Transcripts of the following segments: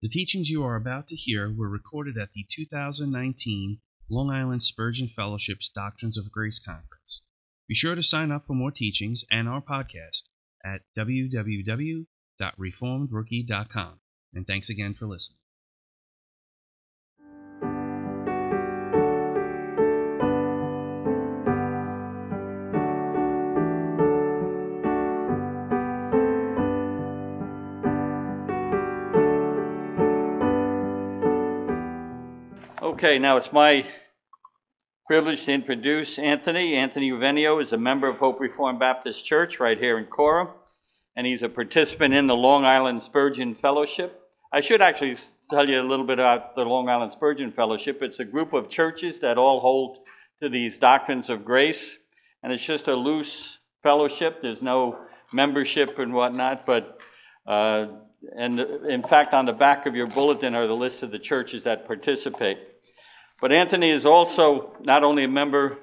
The teachings you are about to hear were recorded at the 2019 Long Island Spurgeon Fellowship's Doctrines of Grace Conference. Be sure to sign up for more teachings and our podcast at www.reformedrookie.com. And thanks again for listening. Okay, now it's my privilege to introduce Anthony. Anthony Uvenio is a member of Hope Reformed Baptist Church right here in Coram, and he's a participant in the Long Island Spurgeon Fellowship. I should actually tell you a little bit about the Long Island Spurgeon Fellowship. It's a group of churches that all hold to these doctrines of grace, and it's just a loose fellowship. There's no membership and whatnot, but uh, and in fact, on the back of your bulletin are the list of the churches that participate. But Anthony is also not only a member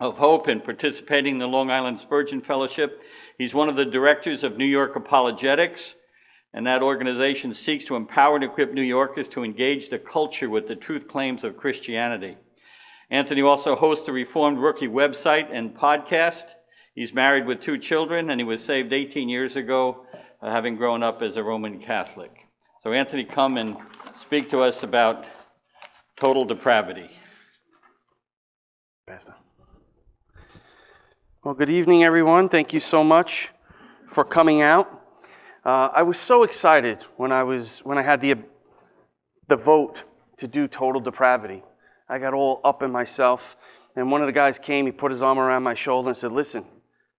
of Hope and participating in the Long Island Spurgeon Fellowship, he's one of the directors of New York Apologetics, and that organization seeks to empower and equip New Yorkers to engage the culture with the truth claims of Christianity. Anthony also hosts the Reformed Rookie website and podcast. He's married with two children, and he was saved 18 years ago, uh, having grown up as a Roman Catholic. So, Anthony, come and speak to us about total depravity. Well, good evening, everyone. Thank you so much for coming out. Uh, I was so excited when I was when I had the the vote to do total depravity. I got all up in myself, and one of the guys came. He put his arm around my shoulder and said, "Listen,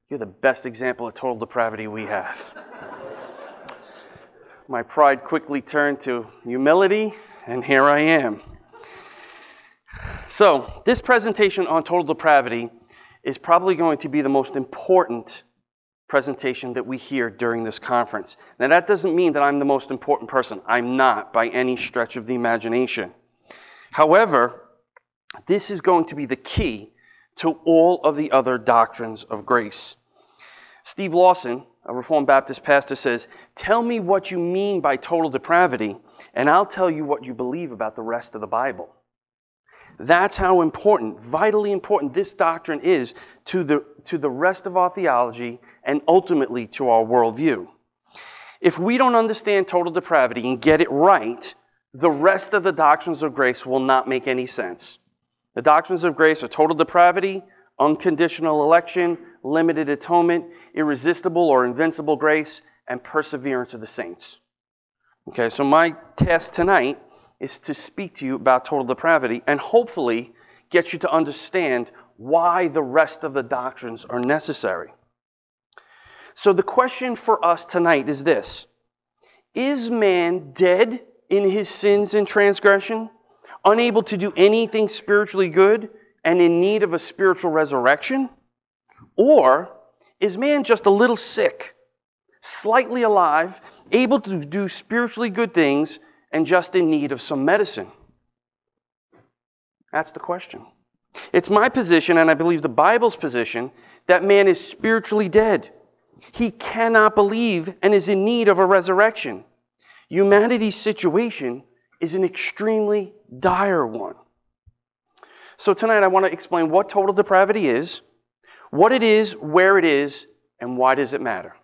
you're the best example of total depravity we have." my pride quickly turned to humility, and here I am. So, this presentation on total depravity is probably going to be the most important presentation that we hear during this conference. Now, that doesn't mean that I'm the most important person. I'm not by any stretch of the imagination. However, this is going to be the key to all of the other doctrines of grace. Steve Lawson, a Reformed Baptist pastor, says, Tell me what you mean by total depravity, and I'll tell you what you believe about the rest of the Bible. That's how important, vitally important, this doctrine is to the, to the rest of our theology and ultimately to our worldview. If we don't understand total depravity and get it right, the rest of the doctrines of grace will not make any sense. The doctrines of grace are total depravity, unconditional election, limited atonement, irresistible or invincible grace, and perseverance of the saints. Okay, so my task tonight is to speak to you about total depravity and hopefully get you to understand why the rest of the doctrines are necessary. So, the question for us tonight is this Is man dead in his sins and transgression, unable to do anything spiritually good, and in need of a spiritual resurrection? Or is man just a little sick, slightly alive, able to do spiritually good things, and just in need of some medicine? That's the question. It's my position, and I believe the Bible's position, that man is spiritually dead. He cannot believe and is in need of a resurrection. Humanity's situation is an extremely dire one. So, tonight I want to explain what total depravity is, what it is, where it is, and why does it matter.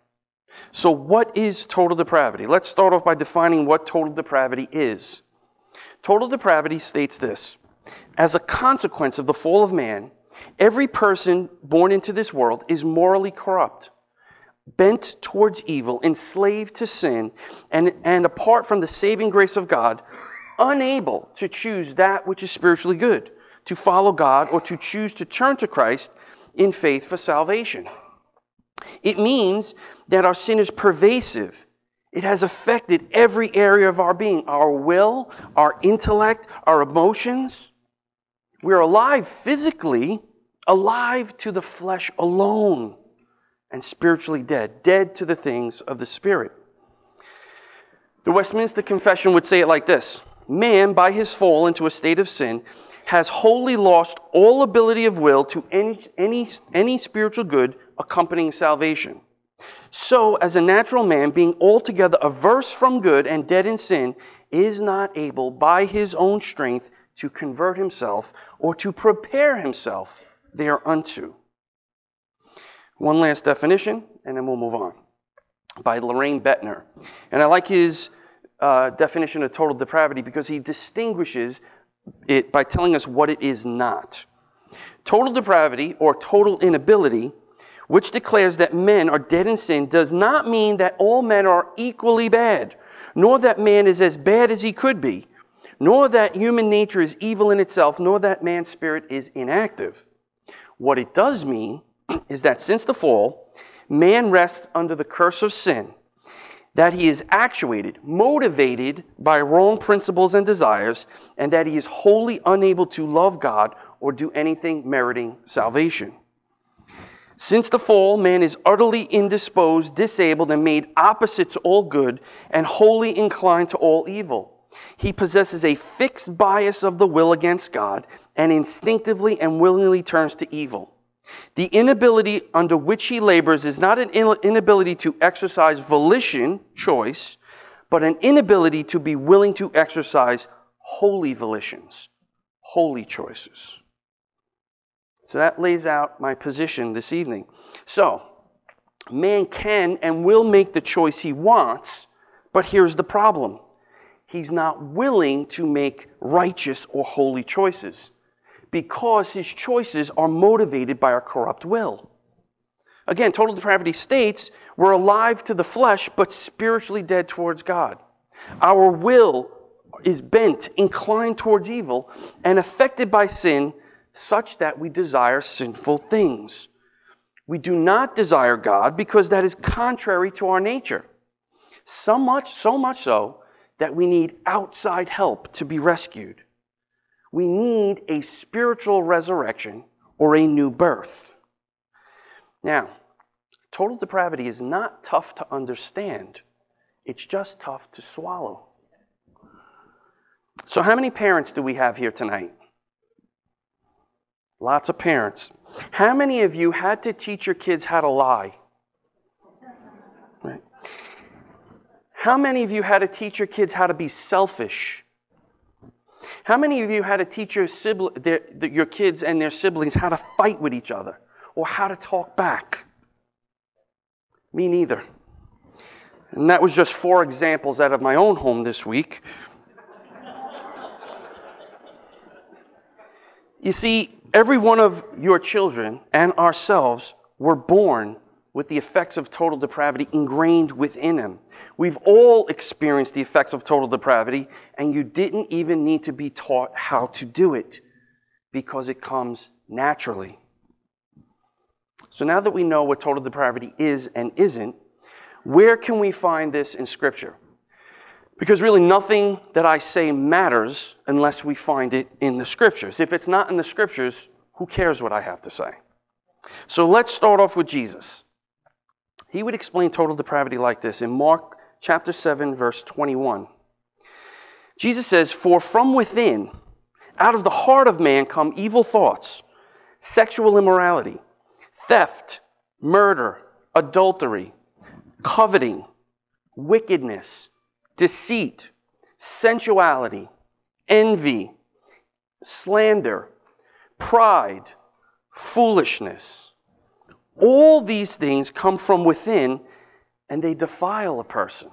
So, what is total depravity? Let's start off by defining what total depravity is. Total depravity states this As a consequence of the fall of man, every person born into this world is morally corrupt, bent towards evil, enslaved to sin, and, and apart from the saving grace of God, unable to choose that which is spiritually good, to follow God, or to choose to turn to Christ in faith for salvation. It means that our sin is pervasive. It has affected every area of our being our will, our intellect, our emotions. We're alive physically, alive to the flesh alone, and spiritually dead, dead to the things of the Spirit. The Westminster Confession would say it like this Man, by his fall into a state of sin, has wholly lost all ability of will to any, any, any spiritual good accompanying salvation. So, as a natural man, being altogether averse from good and dead in sin, is not able by his own strength to convert himself or to prepare himself thereunto. One last definition, and then we'll move on. By Lorraine Boettner. And I like his uh, definition of total depravity because he distinguishes it by telling us what it is not. Total depravity or total inability, which declares that men are dead in sin, does not mean that all men are equally bad, nor that man is as bad as he could be, nor that human nature is evil in itself, nor that man's spirit is inactive. What it does mean is that since the fall, man rests under the curse of sin that he is actuated, motivated by wrong principles and desires, and that he is wholly unable to love God or do anything meriting salvation. Since the fall, man is utterly indisposed, disabled, and made opposite to all good, and wholly inclined to all evil. He possesses a fixed bias of the will against God, and instinctively and willingly turns to evil. The inability under which he labors is not an inability to exercise volition, choice, but an inability to be willing to exercise holy volitions, holy choices. So that lays out my position this evening. So, man can and will make the choice he wants, but here's the problem he's not willing to make righteous or holy choices because his choices are motivated by our corrupt will. Again, total depravity states we're alive to the flesh, but spiritually dead towards God. Our will is bent, inclined towards evil, and affected by sin, such that we desire sinful things. We do not desire God because that is contrary to our nature. So much, so much so, that we need outside help to be rescued we need a spiritual resurrection or a new birth. Now, total depravity is not tough to understand, it's just tough to swallow. So, how many parents do we have here tonight? Lots of parents. How many of you had to teach your kids how to lie? Right. How many of you had to teach your kids how to be selfish? How many of you had to teach your, sibling, their, your kids and their siblings how to fight with each other or how to talk back? Me neither. And that was just four examples out of my own home this week. you see, every one of your children and ourselves were born with the effects of total depravity ingrained within them. We've all experienced the effects of total depravity, and you didn't even need to be taught how to do it because it comes naturally. So now that we know what total depravity is and isn't, where can we find this in Scripture? Because really, nothing that I say matters unless we find it in the Scriptures. If it's not in the Scriptures, who cares what I have to say? So let's start off with Jesus. He would explain total depravity like this in Mark chapter 7, verse 21. Jesus says, For from within, out of the heart of man, come evil thoughts, sexual immorality, theft, murder, adultery, coveting, wickedness, deceit, sensuality, envy, slander, pride, foolishness. All these things come from within and they defile a person.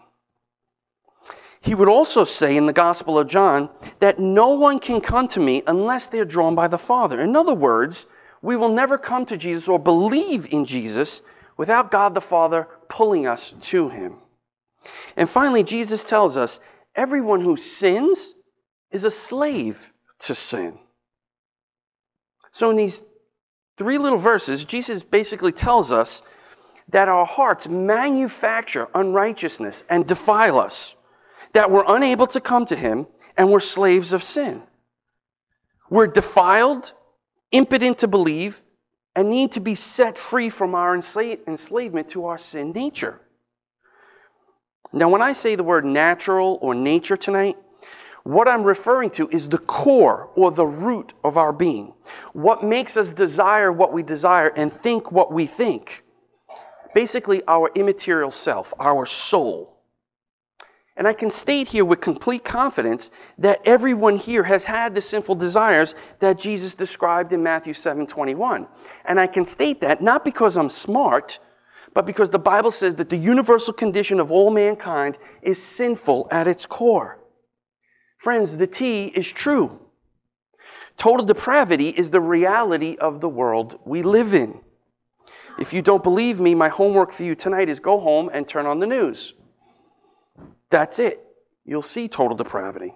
He would also say in the Gospel of John that no one can come to me unless they're drawn by the Father. In other words, we will never come to Jesus or believe in Jesus without God the Father pulling us to him. And finally, Jesus tells us everyone who sins is a slave to sin. So, in these three little verses, Jesus basically tells us that our hearts manufacture unrighteousness and defile us, that we're unable to come to Him, and we're slaves of sin. We're defiled, impotent to believe, and need to be set free from our enslavement to our sin nature. Now, when I say the word natural or nature tonight, what I'm referring to is the core or the root of our being. What makes us desire what we desire and think what we think. Basically, our immaterial self, our soul. And I can state here with complete confidence that everyone here has had the sinful desires that Jesus described in Matthew 7 21. And I can state that not because I'm smart, but because the Bible says that the universal condition of all mankind is sinful at its core. Friends, the T is true. Total depravity is the reality of the world we live in. If you don't believe me, my homework for you tonight is go home and turn on the news. That's it. You'll see total depravity.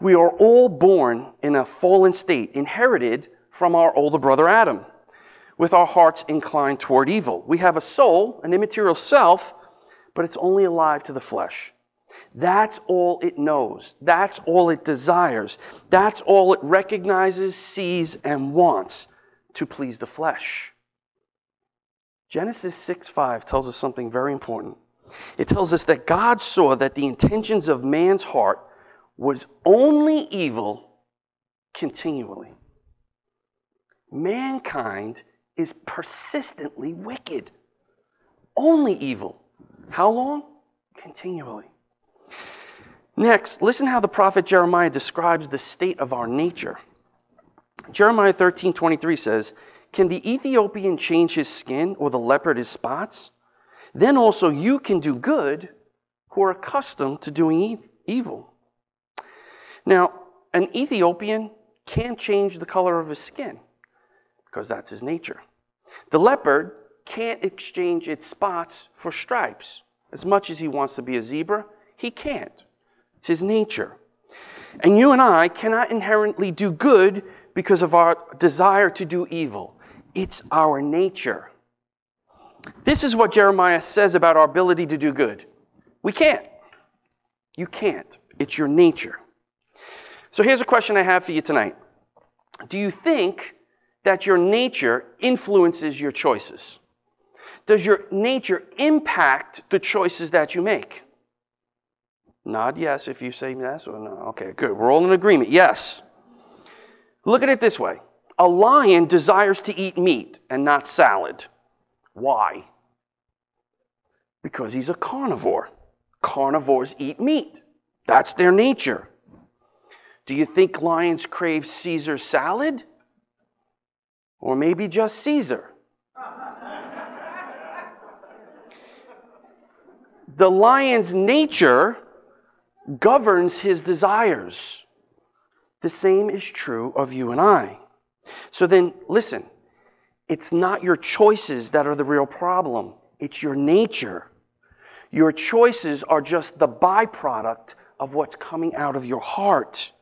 We are all born in a fallen state, inherited from our older brother Adam, with our hearts inclined toward evil. We have a soul, an immaterial self, but it's only alive to the flesh. That's all it knows. That's all it desires. That's all it recognizes, sees, and wants to please the flesh. Genesis 6 5 tells us something very important. It tells us that God saw that the intentions of man's heart was only evil continually. Mankind is persistently wicked, only evil. How long? Continually. Next, listen how the prophet Jeremiah describes the state of our nature. Jeremiah 13 23 says, Can the Ethiopian change his skin or the leopard his spots? Then also you can do good who are accustomed to doing e- evil. Now, an Ethiopian can't change the color of his skin because that's his nature. The leopard can't exchange its spots for stripes. As much as he wants to be a zebra, he can't. It's his nature. And you and I cannot inherently do good because of our desire to do evil. It's our nature. This is what Jeremiah says about our ability to do good. We can't. You can't. It's your nature. So here's a question I have for you tonight Do you think that your nature influences your choices? Does your nature impact the choices that you make? Nod yes if you say yes or no. Okay, good. We're all in agreement. Yes. Look at it this way a lion desires to eat meat and not salad. Why? Because he's a carnivore. Carnivores eat meat, that's their nature. Do you think lions crave Caesar salad? Or maybe just Caesar? the lion's nature governs his desires. The same is true of you and I. So then, listen, it's not your choices that are the real problem, it's your nature. Your choices are just the byproduct of what's coming out of your heart.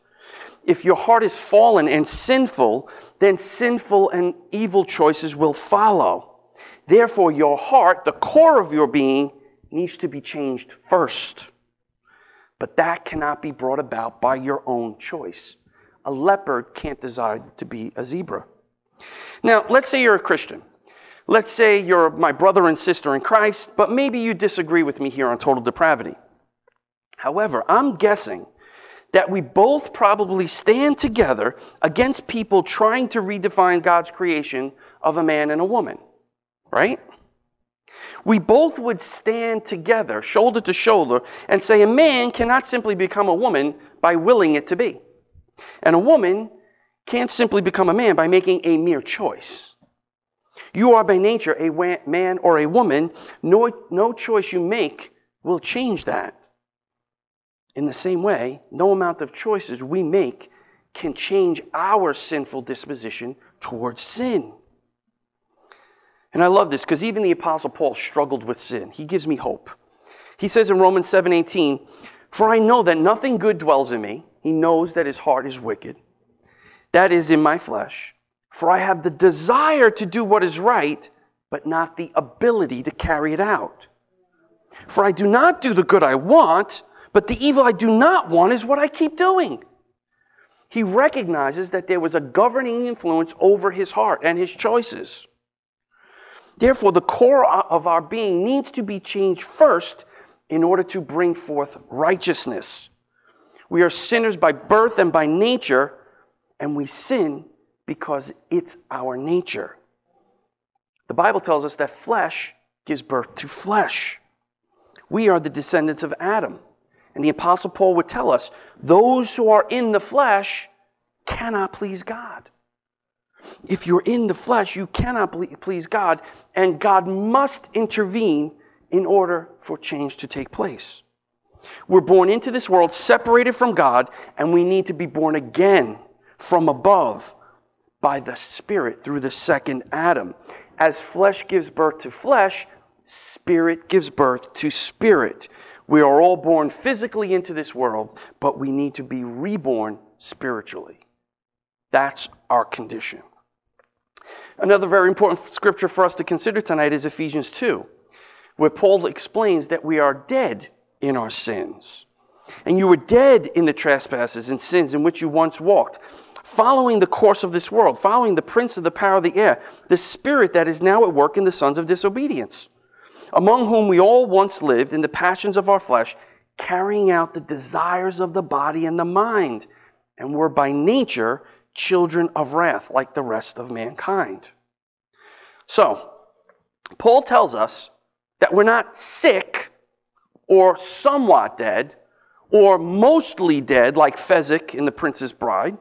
If your heart is fallen and sinful, then sinful and evil choices will follow. Therefore, your heart, the core of your being, needs to be changed first. But that cannot be brought about by your own choice. A leopard can't decide to be a zebra. Now, let's say you're a Christian. Let's say you're my brother and sister in Christ, but maybe you disagree with me here on total depravity. However, I'm guessing that we both probably stand together against people trying to redefine God's creation of a man and a woman, right? We both would stand together, shoulder to shoulder, and say a man cannot simply become a woman by willing it to be. And a woman can't simply become a man by making a mere choice. You are by nature a man or a woman. No, no choice you make will change that. In the same way, no amount of choices we make can change our sinful disposition towards sin. And I love this because even the apostle Paul struggled with sin. He gives me hope. He says in Romans 7:18, "For I know that nothing good dwells in me. He knows that his heart is wicked. That is in my flesh. For I have the desire to do what is right, but not the ability to carry it out. For I do not do the good I want, but the evil I do not want is what I keep doing." He recognizes that there was a governing influence over his heart and his choices. Therefore, the core of our being needs to be changed first in order to bring forth righteousness. We are sinners by birth and by nature, and we sin because it's our nature. The Bible tells us that flesh gives birth to flesh. We are the descendants of Adam. And the Apostle Paul would tell us those who are in the flesh cannot please God. If you're in the flesh, you cannot please God, and God must intervene in order for change to take place. We're born into this world separated from God, and we need to be born again from above by the Spirit through the second Adam. As flesh gives birth to flesh, spirit gives birth to spirit. We are all born physically into this world, but we need to be reborn spiritually. That's our condition. Another very important scripture for us to consider tonight is Ephesians 2, where Paul explains that we are dead in our sins. And you were dead in the trespasses and sins in which you once walked, following the course of this world, following the prince of the power of the air, the spirit that is now at work in the sons of disobedience, among whom we all once lived in the passions of our flesh, carrying out the desires of the body and the mind, and were by nature children of wrath like the rest of mankind. So, Paul tells us that we're not sick or somewhat dead or mostly dead like Fezzik in The Princess Bride,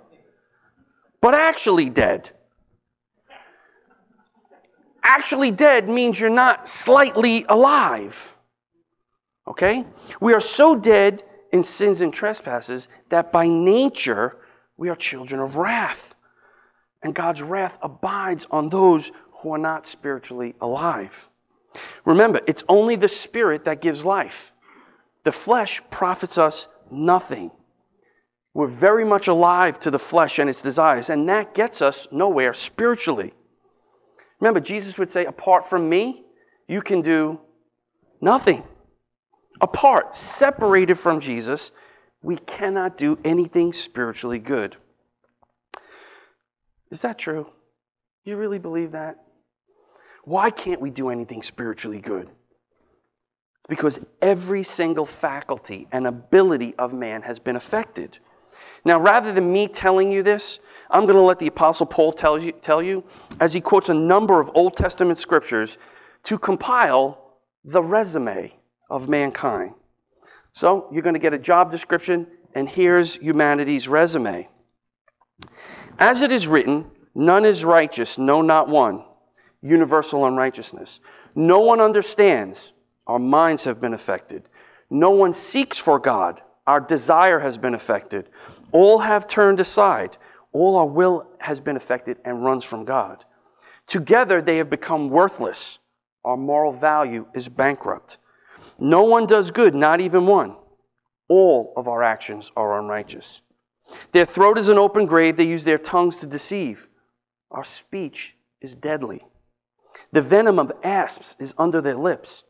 but actually dead. Actually dead means you're not slightly alive. Okay? We are so dead in sins and trespasses that by nature we are children of wrath. And God's wrath abides on those who are not spiritually alive. Remember, it's only the Spirit that gives life. The flesh profits us nothing. We're very much alive to the flesh and its desires, and that gets us nowhere spiritually. Remember, Jesus would say, Apart from me, you can do nothing. Apart, separated from Jesus, we cannot do anything spiritually good. Is that true? You really believe that? Why can't we do anything spiritually good? It's because every single faculty and ability of man has been affected. Now, rather than me telling you this, I'm going to let the Apostle Paul tell you, tell you as he quotes a number of Old Testament scriptures to compile the resume of mankind. So you're going to get a job description, and here's humanity's resume. As it is written, none is righteous, no, not one. Universal unrighteousness. No one understands. Our minds have been affected. No one seeks for God. Our desire has been affected. All have turned aside. All our will has been affected and runs from God. Together they have become worthless. Our moral value is bankrupt. No one does good, not even one. All of our actions are unrighteous. Their throat is an open grave. They use their tongues to deceive. Our speech is deadly. The venom of asps is under their lips.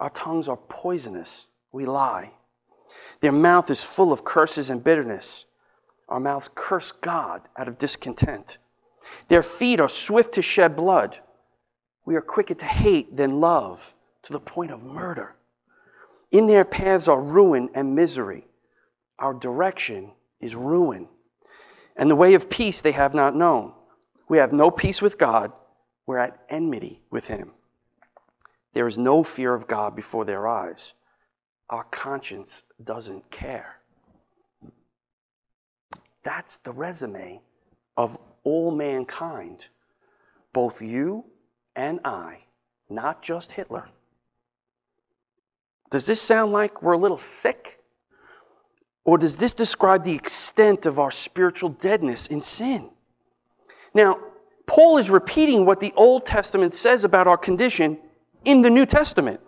Our tongues are poisonous. We lie. Their mouth is full of curses and bitterness. Our mouths curse God out of discontent. Their feet are swift to shed blood. We are quicker to hate than love to the point of murder. In their paths are ruin and misery. Our direction is ruin. And the way of peace they have not known. We have no peace with God. We're at enmity with Him. There is no fear of God before their eyes. Our conscience doesn't care. That's the resume of all mankind, both you and I, not just Hitler. Does this sound like we're a little sick? Or does this describe the extent of our spiritual deadness in sin? Now, Paul is repeating what the Old Testament says about our condition in the New Testament.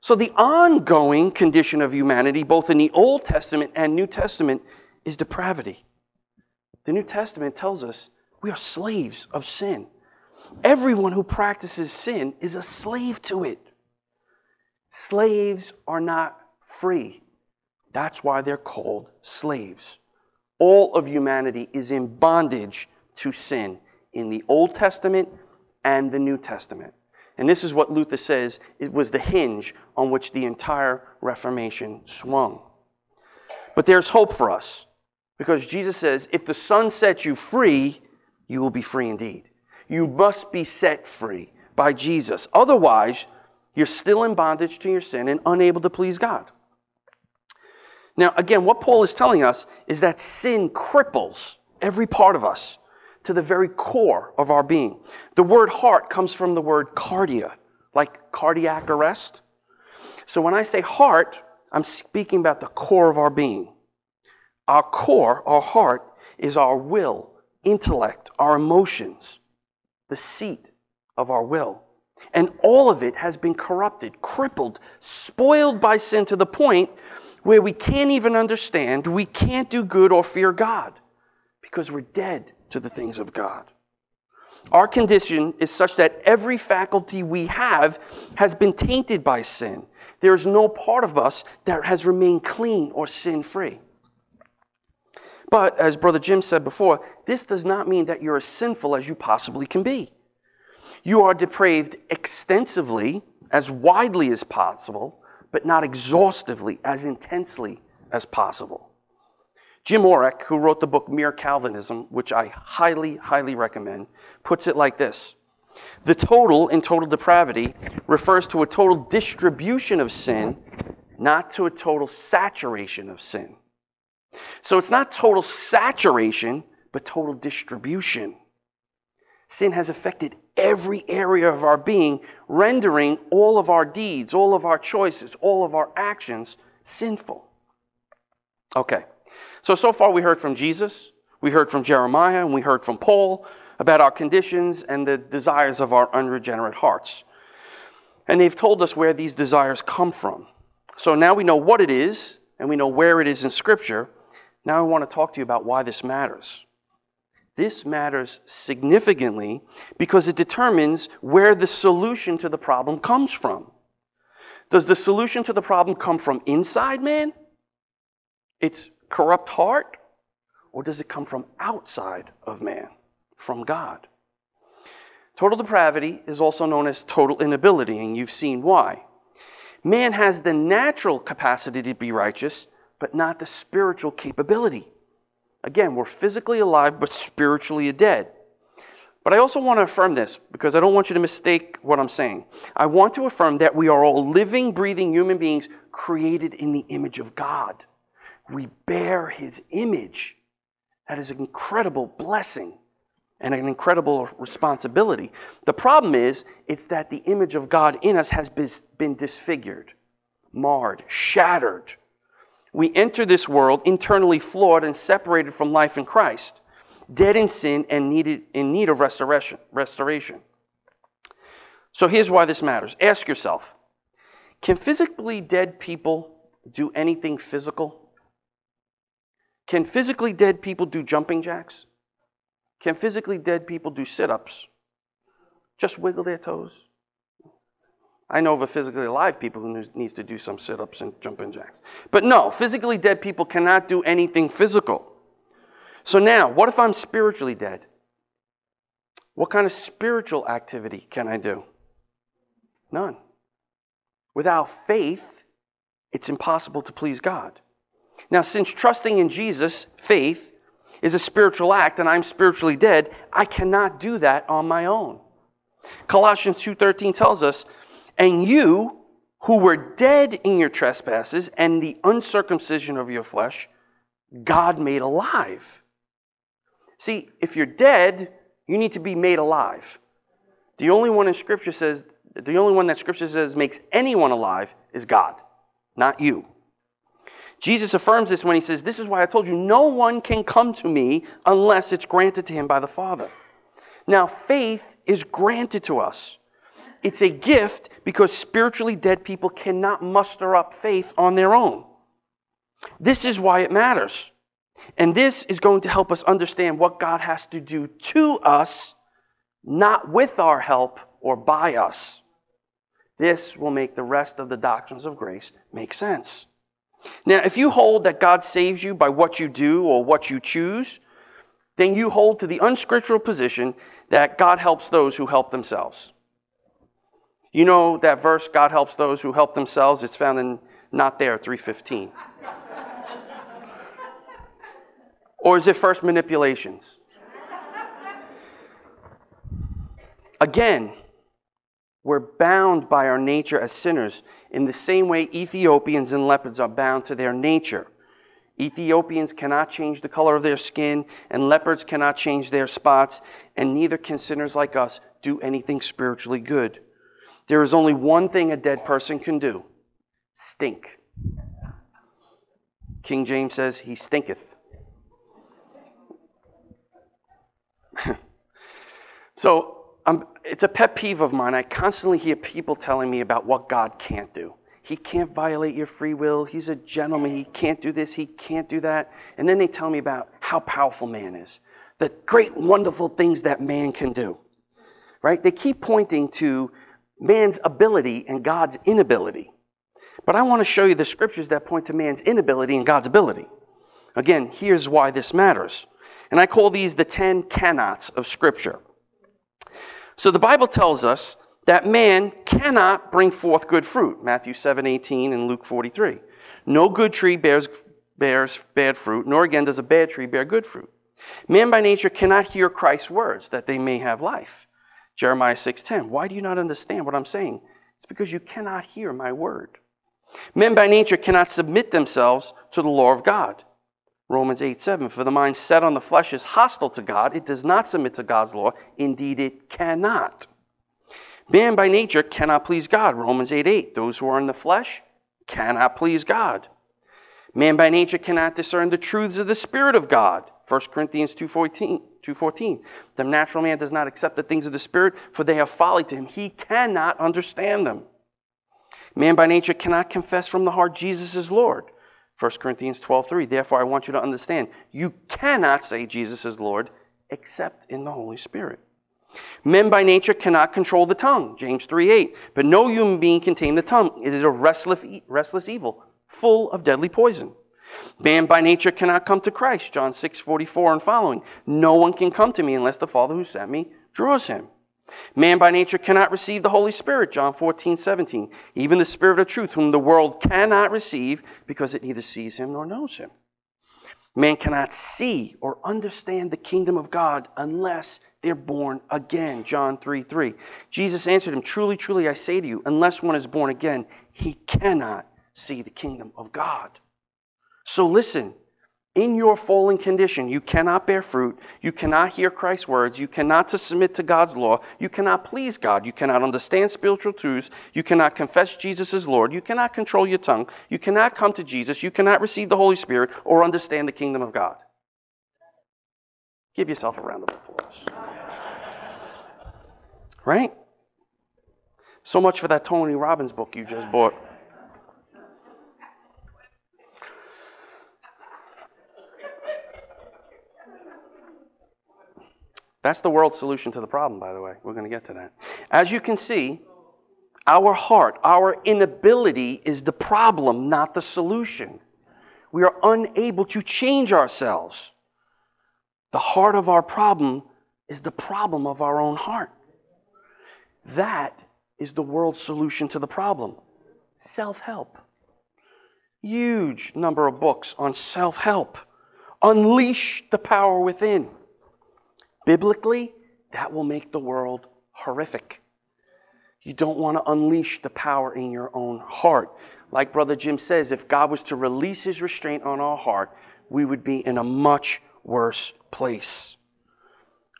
So, the ongoing condition of humanity, both in the Old Testament and New Testament, is depravity. The New Testament tells us we are slaves of sin. Everyone who practices sin is a slave to it. Slaves are not free. That's why they're called slaves. All of humanity is in bondage to sin in the Old Testament and the New Testament. And this is what Luther says it was the hinge on which the entire Reformation swung. But there's hope for us because Jesus says, if the Son sets you free, you will be free indeed. You must be set free by Jesus. Otherwise, you're still in bondage to your sin and unable to please God. Now, again, what Paul is telling us is that sin cripples every part of us to the very core of our being. The word heart comes from the word cardia, like cardiac arrest. So when I say heart, I'm speaking about the core of our being. Our core, our heart, is our will, intellect, our emotions, the seat of our will. And all of it has been corrupted, crippled, spoiled by sin to the point where we can't even understand, we can't do good or fear God because we're dead to the things of God. Our condition is such that every faculty we have has been tainted by sin. There is no part of us that has remained clean or sin free. But as Brother Jim said before, this does not mean that you're as sinful as you possibly can be. You are depraved extensively, as widely as possible, but not exhaustively, as intensely as possible. Jim Orrick, who wrote the book Mere Calvinism, which I highly, highly recommend, puts it like this The total in total depravity refers to a total distribution of sin, not to a total saturation of sin. So it's not total saturation, but total distribution. Sin has affected every area of our being, rendering all of our deeds, all of our choices, all of our actions sinful. Okay, so so far we heard from Jesus, we heard from Jeremiah, and we heard from Paul about our conditions and the desires of our unregenerate hearts. And they've told us where these desires come from. So now we know what it is, and we know where it is in Scripture. Now I want to talk to you about why this matters. This matters significantly because it determines where the solution to the problem comes from. Does the solution to the problem come from inside man? Its corrupt heart? Or does it come from outside of man, from God? Total depravity is also known as total inability, and you've seen why. Man has the natural capacity to be righteous, but not the spiritual capability. Again, we're physically alive, but spiritually dead. But I also want to affirm this because I don't want you to mistake what I'm saying. I want to affirm that we are all living, breathing human beings created in the image of God. We bear his image. That is an incredible blessing and an incredible responsibility. The problem is, it's that the image of God in us has been disfigured, marred, shattered we enter this world internally flawed and separated from life in Christ, dead in sin and needed, in need of restoration, restoration. So here's why this matters. Ask yourself can physically dead people do anything physical? Can physically dead people do jumping jacks? Can physically dead people do sit ups? Just wiggle their toes? I know of a physically alive people who needs to do some sit-ups and jumping jacks. But no, physically dead people cannot do anything physical. So now, what if I'm spiritually dead? What kind of spiritual activity can I do? None. Without faith, it's impossible to please God. Now, since trusting in Jesus, faith, is a spiritual act and I'm spiritually dead, I cannot do that on my own. Colossians 2:13 tells us and you, who were dead in your trespasses and the uncircumcision of your flesh, God made alive. See, if you're dead, you need to be made alive. The only one in Scripture says, the only one that Scripture says makes anyone alive is God, not you. Jesus affirms this when he says, This is why I told you, no one can come to me unless it's granted to him by the Father. Now, faith is granted to us. It's a gift because spiritually dead people cannot muster up faith on their own. This is why it matters. And this is going to help us understand what God has to do to us, not with our help or by us. This will make the rest of the doctrines of grace make sense. Now, if you hold that God saves you by what you do or what you choose, then you hold to the unscriptural position that God helps those who help themselves. You know that verse, God helps those who help themselves? It's found in Not There, 315. or is it first manipulations? Again, we're bound by our nature as sinners in the same way Ethiopians and leopards are bound to their nature. Ethiopians cannot change the color of their skin, and leopards cannot change their spots, and neither can sinners like us do anything spiritually good. There is only one thing a dead person can do stink. King James says, He stinketh. so, um, it's a pet peeve of mine. I constantly hear people telling me about what God can't do. He can't violate your free will. He's a gentleman. He can't do this. He can't do that. And then they tell me about how powerful man is, the great, wonderful things that man can do. Right? They keep pointing to man's ability and God's inability. But I want to show you the scriptures that point to man's inability and God's ability. Again, here's why this matters. And I call these the 10 cannots of Scripture. So the Bible tells us that man cannot bring forth good fruit. Matthew 7 18 and Luke 43. No good tree bears, bears bad fruit, nor again does a bad tree bear good fruit. Man by nature cannot hear Christ's words that they may have life. Jeremiah 6:10. Why do you not understand what I'm saying? It's because you cannot hear my word. Men by nature cannot submit themselves to the law of God. Romans 8 7. For the mind set on the flesh is hostile to God. It does not submit to God's law. Indeed, it cannot. Man by nature cannot please God. Romans 8 8. Those who are in the flesh cannot please God. Man by nature cannot discern the truths of the Spirit of God. 1 Corinthians 2.14, 2.14. The natural man does not accept the things of the Spirit, for they are folly to him. He cannot understand them. Man by nature cannot confess from the heart Jesus is Lord. 1 Corinthians 12.3. Therefore, I want you to understand, you cannot say Jesus is Lord except in the Holy Spirit. Men by nature cannot control the tongue, James 3:8. But no human being can tame the tongue. It is a restless, restless evil, full of deadly poison. Man by nature cannot come to Christ, John 6:44 and following. No one can come to me unless the Father who sent me draws him. Man by nature cannot receive the Holy Spirit, John 14, 17. Even the Spirit of truth, whom the world cannot receive because it neither sees him nor knows him. Man cannot see or understand the kingdom of God unless they're born again. John 3 3. Jesus answered him, Truly, truly, I say to you, unless one is born again, he cannot see the kingdom of God. So listen, in your fallen condition, you cannot bear fruit. You cannot hear Christ's words. You cannot submit to God's law. You cannot please God. You cannot understand spiritual truths. You cannot confess Jesus as Lord. You cannot control your tongue. You cannot come to Jesus. You cannot receive the Holy Spirit or understand the kingdom of God. Give yourself a round of applause. Right? So much for that Tony Robbins book you just bought. That's the world's solution to the problem, by the way. We're going to get to that. As you can see, our heart, our inability is the problem, not the solution. We are unable to change ourselves. The heart of our problem is the problem of our own heart. That is the world's solution to the problem self help. Huge number of books on self help. Unleash the power within. Biblically, that will make the world horrific. You don't want to unleash the power in your own heart. Like Brother Jim says, if God was to release his restraint on our heart, we would be in a much worse place.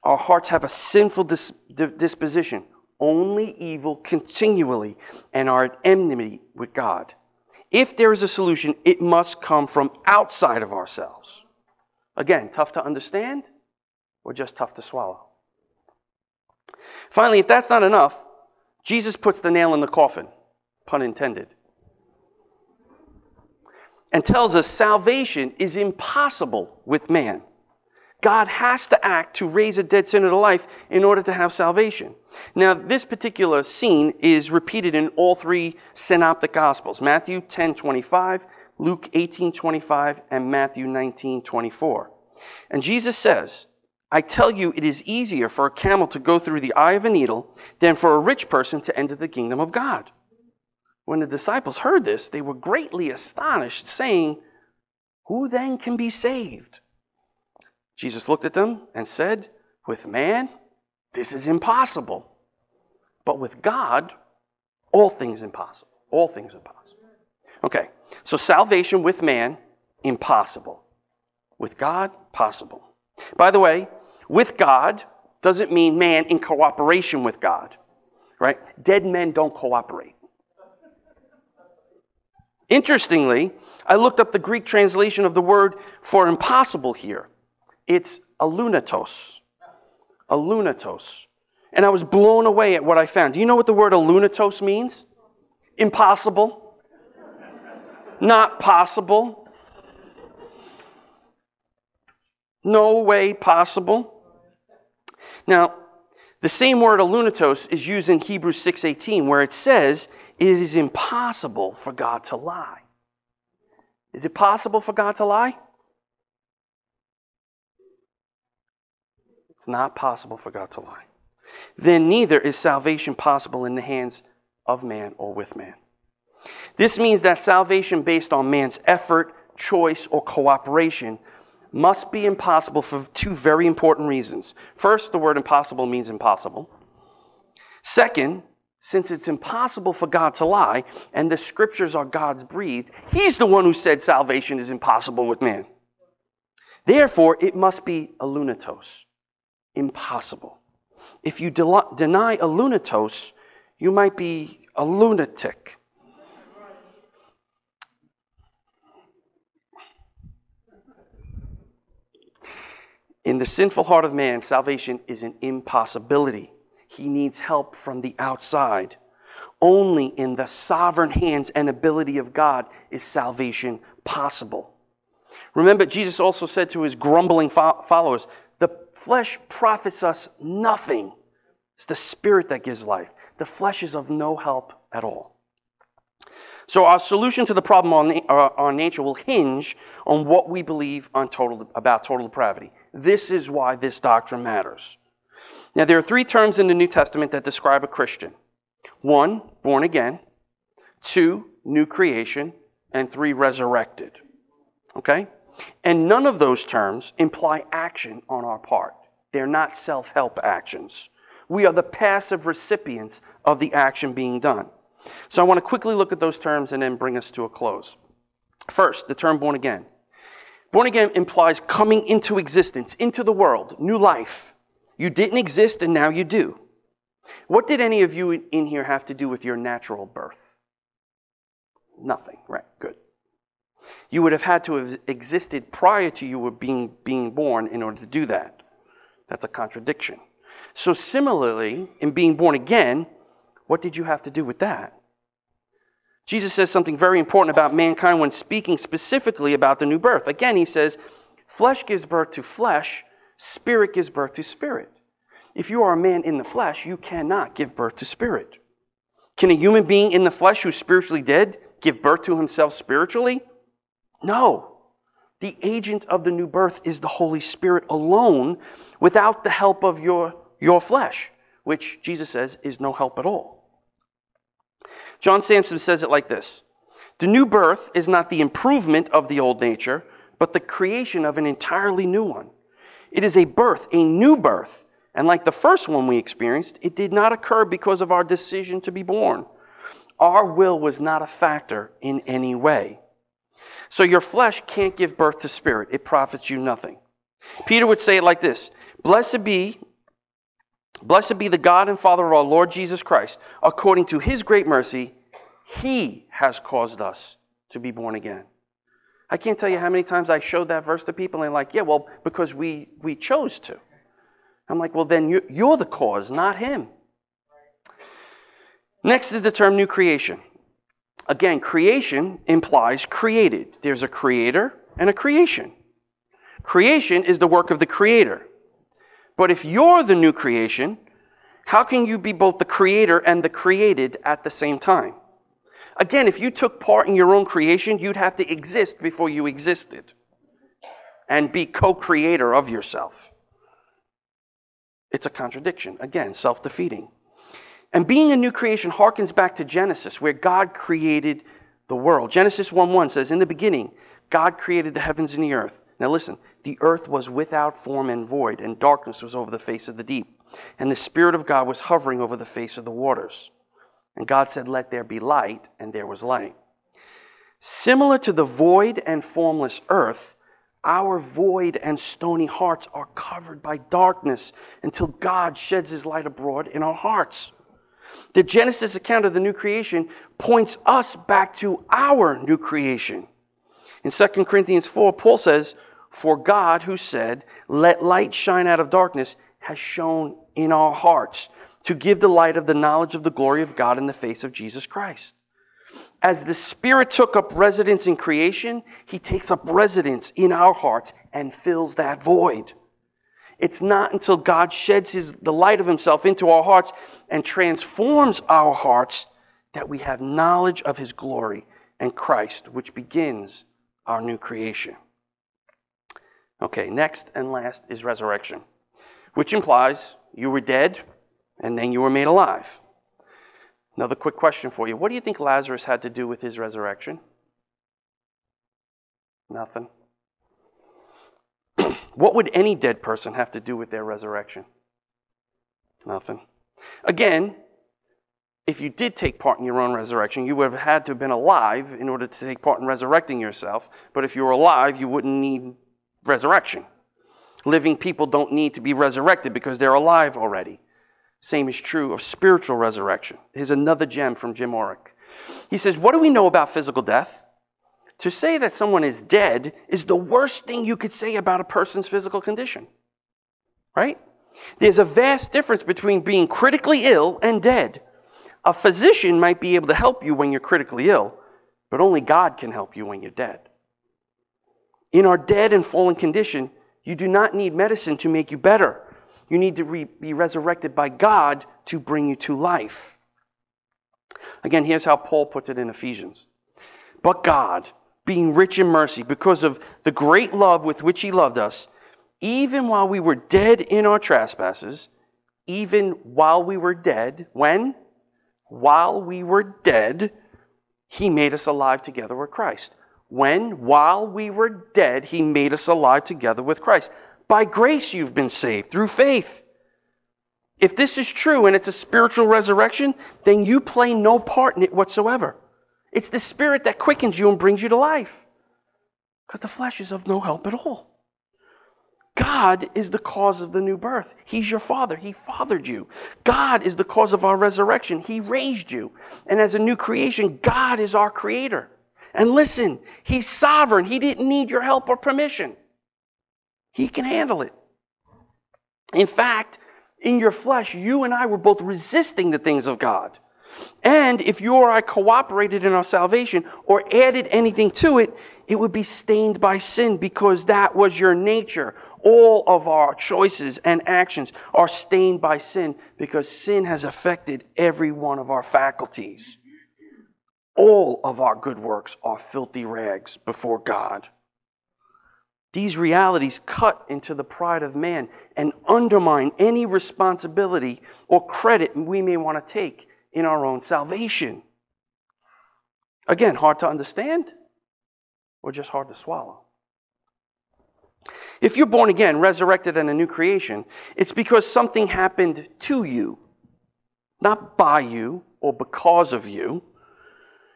Our hearts have a sinful dis- disposition, only evil continually, and are at enmity with God. If there is a solution, it must come from outside of ourselves. Again, tough to understand or just tough to swallow? Finally, if that's not enough, Jesus puts the nail in the coffin, pun intended, and tells us salvation is impossible with man. God has to act to raise a dead sinner to life in order to have salvation. Now, this particular scene is repeated in all three synoptic gospels Matthew 10 25, Luke 18 25, and Matthew 19 24. And Jesus says, I tell you, it is easier for a camel to go through the eye of a needle than for a rich person to enter the kingdom of God. When the disciples heard this, they were greatly astonished, saying, Who then can be saved? Jesus looked at them and said, With man, this is impossible. But with God, all things are impossible. All things impossible. Okay, so salvation with man, impossible. With God, possible. By the way, with God doesn't mean man in cooperation with God, right? Dead men don't cooperate. Interestingly, I looked up the Greek translation of the word for impossible here. It's alunatos. Alunatos. And I was blown away at what I found. Do you know what the word alunatos means? Impossible. Not possible. No way possible. Now, the same word alunatos is used in Hebrews 6:18 where it says it is impossible for God to lie. Is it possible for God to lie? It's not possible for God to lie. Then neither is salvation possible in the hands of man or with man. This means that salvation based on man's effort, choice, or cooperation must be impossible for two very important reasons. First, the word impossible means impossible. Second, since it's impossible for God to lie and the scriptures are God's breathed, He's the one who said salvation is impossible with man. Therefore, it must be alunatos, impossible. If you de- deny alunatos, you might be a lunatic. In the sinful heart of man, salvation is an impossibility. He needs help from the outside. Only in the sovereign hands and ability of God is salvation possible. Remember, Jesus also said to his grumbling followers, The flesh profits us nothing. It's the spirit that gives life. The flesh is of no help at all. So, our solution to the problem on, uh, our nature will hinge on what we believe on total, about total depravity. This is why this doctrine matters. Now, there are three terms in the New Testament that describe a Christian one, born again, two, new creation, and three, resurrected. Okay? And none of those terms imply action on our part. They're not self help actions. We are the passive recipients of the action being done. So I want to quickly look at those terms and then bring us to a close. First, the term born again. Born again implies coming into existence, into the world, new life. You didn't exist and now you do. What did any of you in here have to do with your natural birth? Nothing, right? Good. You would have had to have existed prior to you being, being born in order to do that. That's a contradiction. So, similarly, in being born again, what did you have to do with that? Jesus says something very important about mankind when speaking specifically about the new birth. Again, he says, Flesh gives birth to flesh, spirit gives birth to spirit. If you are a man in the flesh, you cannot give birth to spirit. Can a human being in the flesh who's spiritually dead give birth to himself spiritually? No. The agent of the new birth is the Holy Spirit alone without the help of your, your flesh, which Jesus says is no help at all. John Samson says it like this The new birth is not the improvement of the old nature, but the creation of an entirely new one. It is a birth, a new birth. And like the first one we experienced, it did not occur because of our decision to be born. Our will was not a factor in any way. So your flesh can't give birth to spirit, it profits you nothing. Peter would say it like this Blessed be Blessed be the God and Father of our Lord Jesus Christ. According to his great mercy, he has caused us to be born again. I can't tell you how many times I showed that verse to people and they're like, yeah, well, because we, we chose to. I'm like, well, then you, you're the cause, not him. Next is the term new creation. Again, creation implies created. There's a creator and a creation. Creation is the work of the creator. But if you're the new creation, how can you be both the creator and the created at the same time? Again, if you took part in your own creation, you'd have to exist before you existed and be co creator of yourself. It's a contradiction. Again, self defeating. And being a new creation harkens back to Genesis, where God created the world. Genesis 1 1 says, In the beginning, God created the heavens and the earth. Now listen, the earth was without form and void, and darkness was over the face of the deep. And the Spirit of God was hovering over the face of the waters. And God said, Let there be light, and there was light. Similar to the void and formless earth, our void and stony hearts are covered by darkness until God sheds his light abroad in our hearts. The Genesis account of the new creation points us back to our new creation. In 2 Corinthians 4, Paul says, For God, who said, Let light shine out of darkness, has shone in our hearts to give the light of the knowledge of the glory of God in the face of Jesus Christ. As the Spirit took up residence in creation, He takes up residence in our hearts and fills that void. It's not until God sheds his, the light of Himself into our hearts and transforms our hearts that we have knowledge of His glory and Christ, which begins our new creation. Okay, next and last is resurrection, which implies you were dead and then you were made alive. Another quick question for you. What do you think Lazarus had to do with his resurrection? Nothing. what would any dead person have to do with their resurrection? Nothing. Again, if you did take part in your own resurrection, you would have had to have been alive in order to take part in resurrecting yourself. But if you were alive, you wouldn't need resurrection. Living people don't need to be resurrected because they're alive already. Same is true of spiritual resurrection. Here's another gem from Jim Orrick. He says, What do we know about physical death? To say that someone is dead is the worst thing you could say about a person's physical condition. Right? There's a vast difference between being critically ill and dead. A physician might be able to help you when you're critically ill, but only God can help you when you're dead. In our dead and fallen condition, you do not need medicine to make you better. You need to re- be resurrected by God to bring you to life. Again, here's how Paul puts it in Ephesians. But God, being rich in mercy, because of the great love with which He loved us, even while we were dead in our trespasses, even while we were dead, when? While we were dead, He made us alive together with Christ. When? While we were dead, He made us alive together with Christ. By grace you've been saved through faith. If this is true and it's a spiritual resurrection, then you play no part in it whatsoever. It's the Spirit that quickens you and brings you to life. Because the flesh is of no help at all. God is the cause of the new birth. He's your father. He fathered you. God is the cause of our resurrection. He raised you. And as a new creation, God is our creator. And listen, He's sovereign. He didn't need your help or permission. He can handle it. In fact, in your flesh, you and I were both resisting the things of God. And if you or I cooperated in our salvation or added anything to it, it would be stained by sin because that was your nature. All of our choices and actions are stained by sin because sin has affected every one of our faculties. All of our good works are filthy rags before God. These realities cut into the pride of man and undermine any responsibility or credit we may want to take in our own salvation. Again, hard to understand or just hard to swallow. If you're born again, resurrected, and a new creation, it's because something happened to you, not by you or because of you.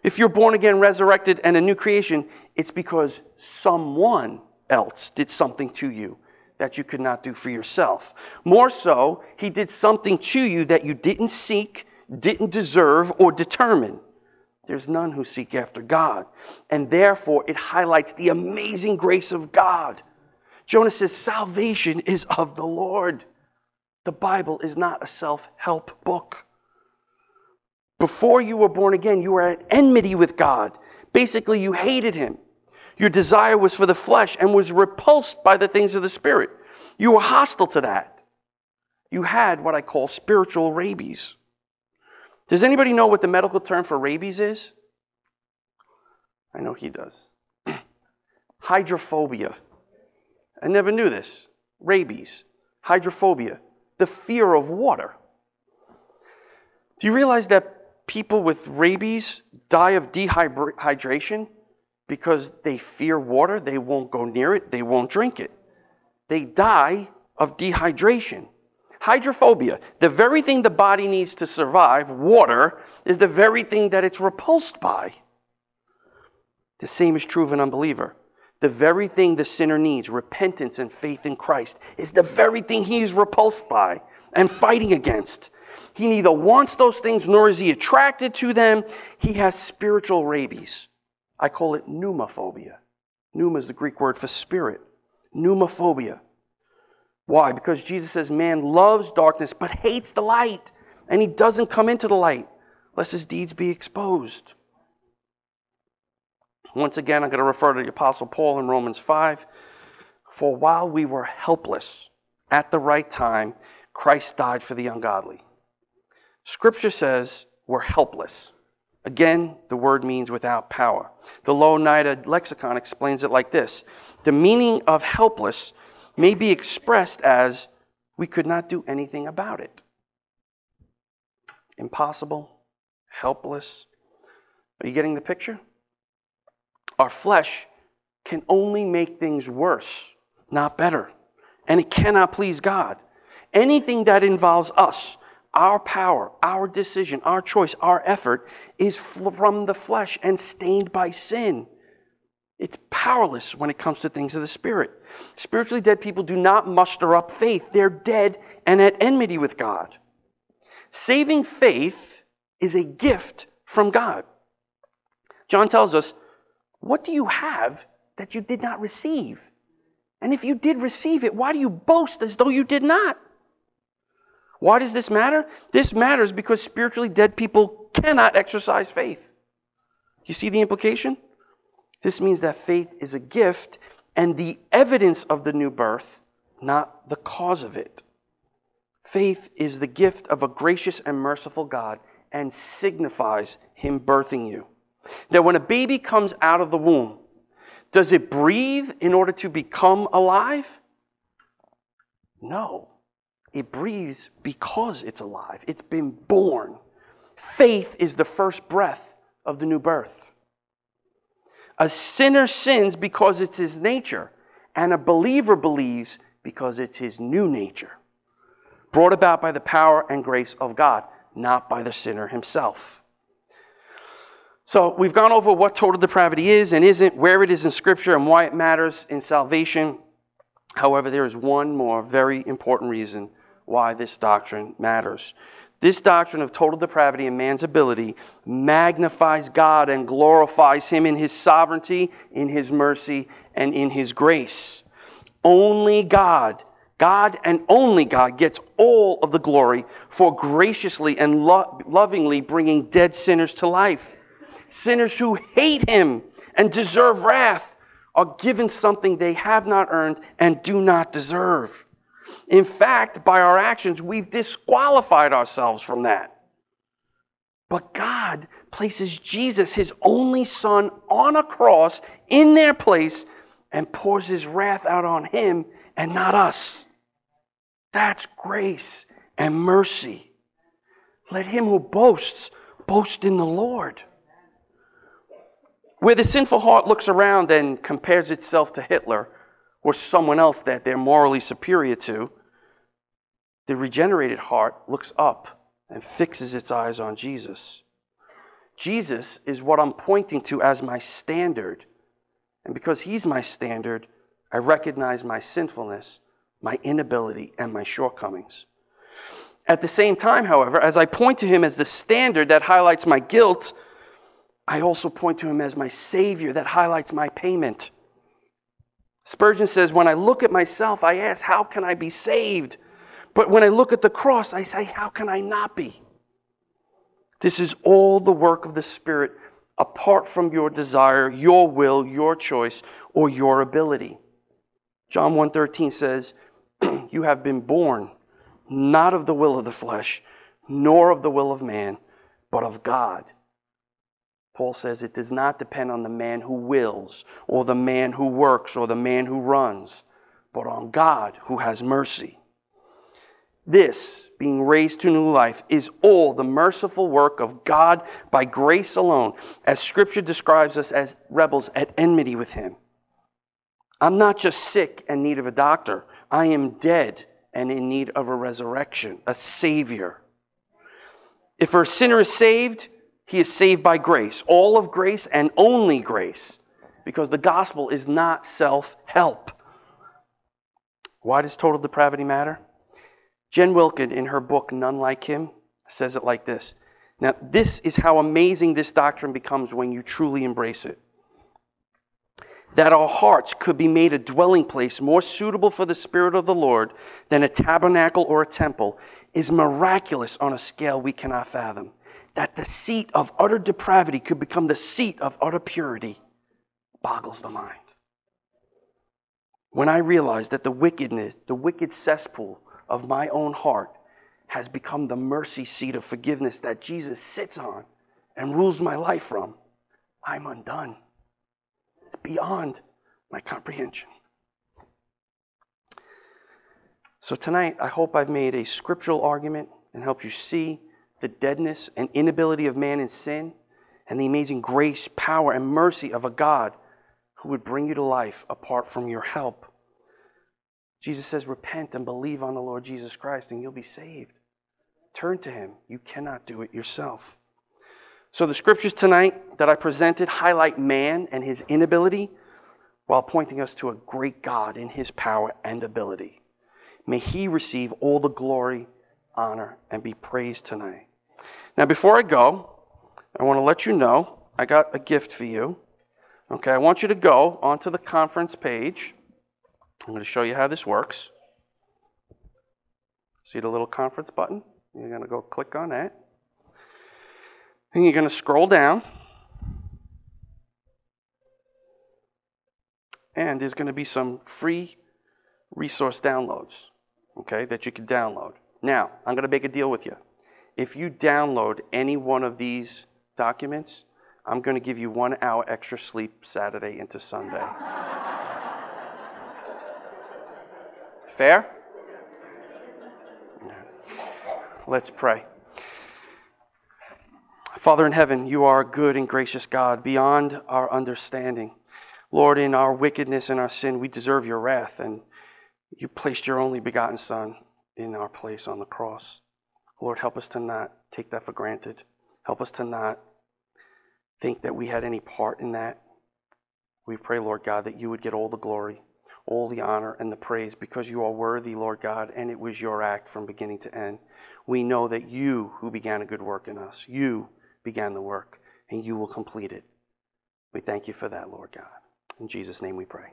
If you're born again, resurrected, and a new creation, it's because someone else did something to you that you could not do for yourself. More so, he did something to you that you didn't seek, didn't deserve, or determine. There's none who seek after God. And therefore, it highlights the amazing grace of God. Jonah says, Salvation is of the Lord. The Bible is not a self help book. Before you were born again, you were at enmity with God. Basically, you hated Him. Your desire was for the flesh and was repulsed by the things of the Spirit. You were hostile to that. You had what I call spiritual rabies. Does anybody know what the medical term for rabies is? I know he does. Hydrophobia. I never knew this. Rabies. Hydrophobia. The fear of water. Do you realize that people with rabies die of dehydration because they fear water? They won't go near it, they won't drink it. They die of dehydration. Hydrophobia, the very thing the body needs to survive, water, is the very thing that it's repulsed by. The same is true of an unbeliever. The very thing the sinner needs, repentance and faith in Christ, is the very thing he is repulsed by and fighting against. He neither wants those things nor is he attracted to them. He has spiritual rabies. I call it pneumophobia. Pneuma is the Greek word for spirit. Pneumophobia. Why? Because Jesus says man loves darkness but hates the light, and he doesn't come into the light lest his deeds be exposed. Once again, I'm going to refer to the Apostle Paul in Romans 5. For while we were helpless at the right time, Christ died for the ungodly. Scripture says we're helpless. Again, the word means without power. The Louw-Nida lexicon explains it like this The meaning of helpless may be expressed as we could not do anything about it. Impossible, helpless. Are you getting the picture? Our flesh can only make things worse, not better. And it cannot please God. Anything that involves us, our power, our decision, our choice, our effort, is from the flesh and stained by sin. It's powerless when it comes to things of the Spirit. Spiritually dead people do not muster up faith, they're dead and at enmity with God. Saving faith is a gift from God. John tells us, What do you have that you did not receive? And if you did receive it, why do you boast as though you did not? Why does this matter? This matters because spiritually dead people cannot exercise faith. You see the implication? This means that faith is a gift and the evidence of the new birth, not the cause of it. Faith is the gift of a gracious and merciful God and signifies Him birthing you. Now, when a baby comes out of the womb, does it breathe in order to become alive? No. It breathes because it's alive. It's been born. Faith is the first breath of the new birth. A sinner sins because it's his nature, and a believer believes because it's his new nature, brought about by the power and grace of God, not by the sinner himself. So, we've gone over what total depravity is and isn't, where it is in Scripture, and why it matters in salvation. However, there is one more very important reason why this doctrine matters. This doctrine of total depravity and man's ability magnifies God and glorifies Him in His sovereignty, in His mercy, and in His grace. Only God, God and only God, gets all of the glory for graciously and lo- lovingly bringing dead sinners to life. Sinners who hate Him and deserve wrath are given something they have not earned and do not deserve. In fact, by our actions, we've disqualified ourselves from that. But God places Jesus, his only son, on a cross in their place and pours his wrath out on him and not us. That's grace and mercy. Let him who boasts boast in the Lord. Where the sinful heart looks around and compares itself to Hitler, or someone else that they're morally superior to, the regenerated heart looks up and fixes its eyes on Jesus. Jesus is what I'm pointing to as my standard. And because He's my standard, I recognize my sinfulness, my inability, and my shortcomings. At the same time, however, as I point to Him as the standard that highlights my guilt, I also point to him as my Savior that highlights my payment. Spurgeon says, When I look at myself, I ask, How can I be saved? But when I look at the cross, I say, How can I not be? This is all the work of the Spirit apart from your desire, your will, your choice, or your ability. John 1:13 says, "You have been born not of the will of the flesh, nor of the will of man, but of God." Paul says it does not depend on the man who wills, or the man who works, or the man who runs, but on God who has mercy. This, being raised to new life, is all the merciful work of God by grace alone, as Scripture describes us as rebels at enmity with Him. I'm not just sick and need of a doctor, I am dead and in need of a resurrection, a Savior. If a sinner is saved, he is saved by grace, all of grace and only grace, because the gospel is not self help. Why does total depravity matter? Jen Wilkin, in her book None Like Him, says it like this. Now, this is how amazing this doctrine becomes when you truly embrace it. That our hearts could be made a dwelling place more suitable for the Spirit of the Lord than a tabernacle or a temple is miraculous on a scale we cannot fathom. That the seat of utter depravity could become the seat of utter purity boggles the mind. When I realize that the wickedness, the wicked cesspool of my own heart has become the mercy seat of forgiveness that Jesus sits on and rules my life from, I'm undone. It's beyond my comprehension. So, tonight, I hope I've made a scriptural argument and helped you see the deadness and inability of man in sin and the amazing grace, power, and mercy of a God who would bring you to life apart from your help. Jesus says, Repent and believe on the Lord Jesus Christ, and you'll be saved. Turn to Him. You cannot do it yourself. So, the scriptures tonight that I presented highlight man and his inability while pointing us to a great God in His power and ability. May He receive all the glory, honor, and be praised tonight. Now, before I go, I want to let you know I got a gift for you. Okay, I want you to go onto the conference page. I'm going to show you how this works. See the little conference button? You're going to go click on that. And you're going to scroll down. And there's going to be some free resource downloads, okay, that you can download. Now, I'm going to make a deal with you. If you download any one of these documents, I'm going to give you one hour extra sleep Saturday into Sunday. Fair? Let's pray. Father in heaven, you are a good and gracious God beyond our understanding. Lord, in our wickedness and our sin, we deserve your wrath, and you placed your only begotten Son in our place on the cross. Lord, help us to not take that for granted. Help us to not think that we had any part in that. We pray, Lord God, that you would get all the glory, all the honor, and the praise because you are worthy, Lord God, and it was your act from beginning to end. We know that you, who began a good work in us, you began the work, and you will complete it. We thank you for that, Lord God. In Jesus' name we pray.